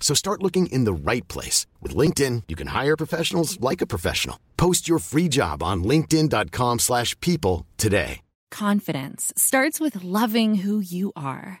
So start looking in the right place. With LinkedIn, you can hire professionals like a professional. Post your free job on linkedin.com slash people today. Confidence starts with loving who you are.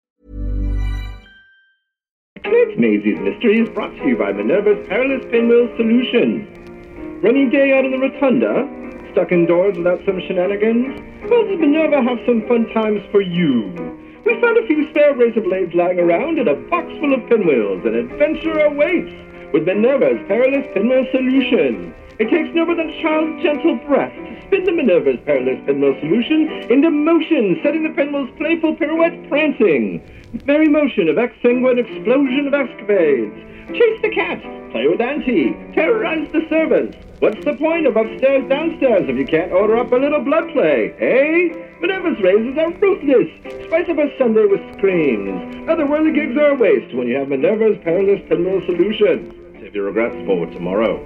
Tonight's Maisie's Mystery is brought to you by Minerva's Perilous Pinwheel Solutions. Running day out in the rotunda? Stuck indoors without some shenanigans? Well, does Minerva have some fun times for you? We found a few spare razor blades lying around and a box full of pinwheels, An adventure awaits with Minerva's Perilous Pinwheel Solution. It takes no more than child's gentle breath to spin the Minerva's Perilous Pinwheel Solution into motion, setting the pinwheel's playful pirouette prancing. Merry motion of exsanguine explosion of escapades. Chase the cat, play with Auntie, terrorize the servants. What's the point of upstairs downstairs if you can't order up a little blood play, eh? Minerva's razors are ruthless. Spice up a Sunday with screams. Other whirly gigs are a waste when you have Minerva's Perilous Pinwheel solution. Save your regrets for tomorrow.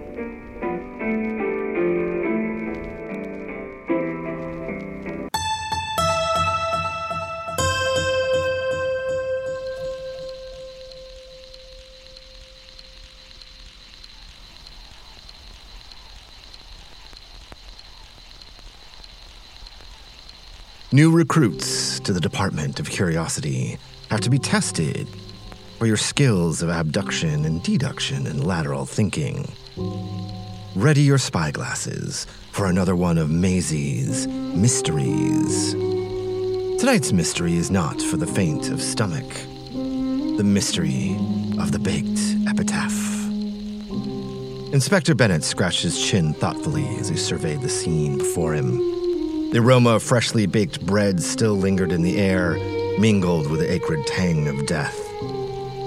New recruits to the Department of Curiosity have to be tested for your skills of abduction and deduction and lateral thinking. Ready your spyglasses for another one of Maisie's mysteries. Tonight's mystery is not for the faint of stomach. The mystery of the baked epitaph. Inspector Bennett scratched his chin thoughtfully as he surveyed the scene before him. The aroma of freshly baked bread still lingered in the air, mingled with the acrid tang of death.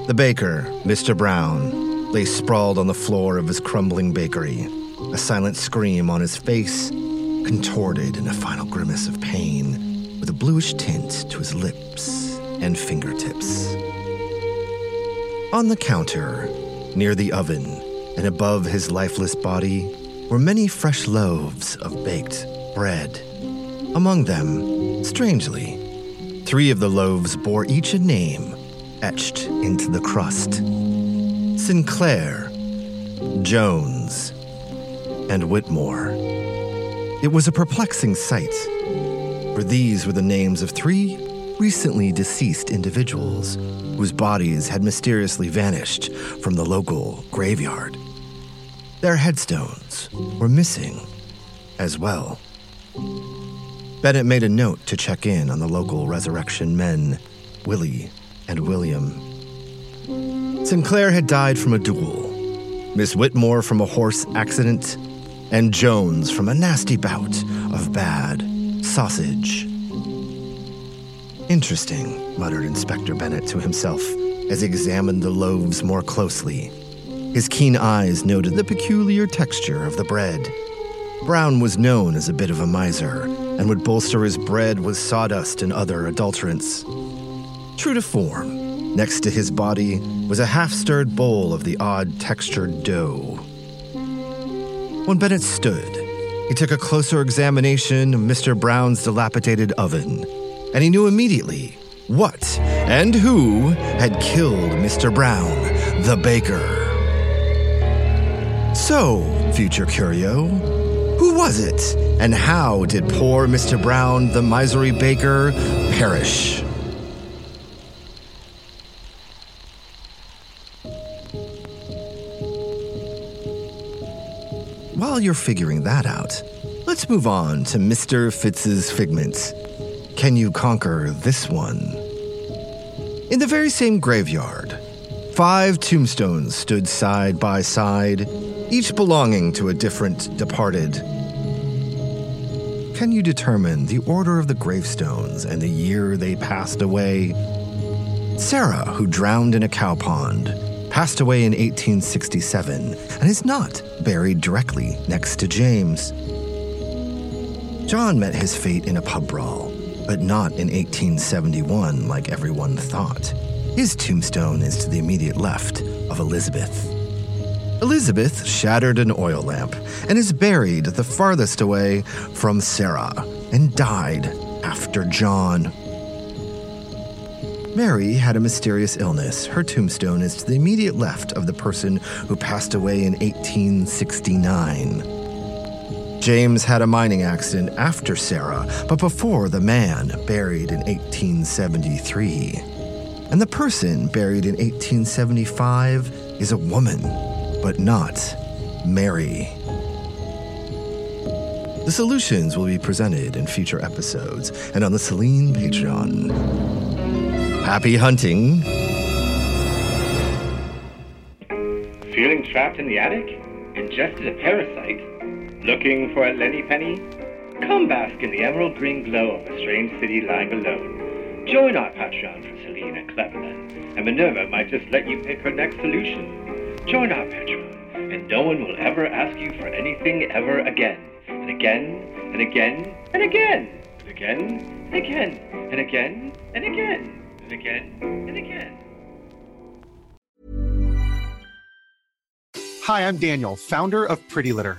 The baker, Mr. Brown, lay sprawled on the floor of his crumbling bakery, a silent scream on his face, contorted in a final grimace of pain, with a bluish tint to his lips and fingertips. On the counter, near the oven, and above his lifeless body, were many fresh loaves of baked bread. Among them, strangely, three of the loaves bore each a name etched into the crust Sinclair, Jones, and Whitmore. It was a perplexing sight, for these were the names of three recently deceased individuals whose bodies had mysteriously vanished from the local graveyard. Their headstones were missing as well. Bennett made a note to check in on the local resurrection men, Willie and William. Sinclair had died from a duel, Miss Whitmore from a horse accident, and Jones from a nasty bout of bad sausage. Interesting, muttered Inspector Bennett to himself as he examined the loaves more closely. His keen eyes noted the peculiar texture of the bread. Brown was known as a bit of a miser and would bolster his bread with sawdust and other adulterants. True to form, next to his body was a half stirred bowl of the odd textured dough. When Bennett stood, He took a closer examination of Mr. Brown's dilapidated oven, and he knew immediately what and who had killed Mr. Brown, the baker. So, future curio, was it, and how did poor Mr. Brown, the miserly baker, perish? While you're figuring that out, let's move on to Mr. Fitz's figments. Can you conquer this one? In the very same graveyard, five tombstones stood side by side, each belonging to a different departed. Can you determine the order of the gravestones and the year they passed away? Sarah, who drowned in a cow pond, passed away in 1867 and is not buried directly next to James. John met his fate in a pub brawl, but not in 1871 like everyone thought. His tombstone is to the immediate left of Elizabeth. Elizabeth shattered an oil lamp and is buried the farthest away from Sarah and died after John. Mary had a mysterious illness. Her tombstone is to the immediate left of the person who passed away in 1869. James had a mining accident after Sarah, but before the man buried in 1873. And the person buried in 1875 is a woman, but not Mary. The solutions will be presented in future episodes and on the Selene Patreon. Happy hunting. Feeling trapped in the attic? Ingested a parasite? Looking for a Lenny Penny? Come bask in the emerald green glow of a strange city lying alone. Join our Patreon for Selene and Cleverthan, and Minerva might just let you pick her next solution. Join our Patreon, and no one will ever ask you for anything ever again, and again, and again, and again, and again, and again, and again, and again and again and again. Hi, I'm Daniel, founder of Pretty Litter.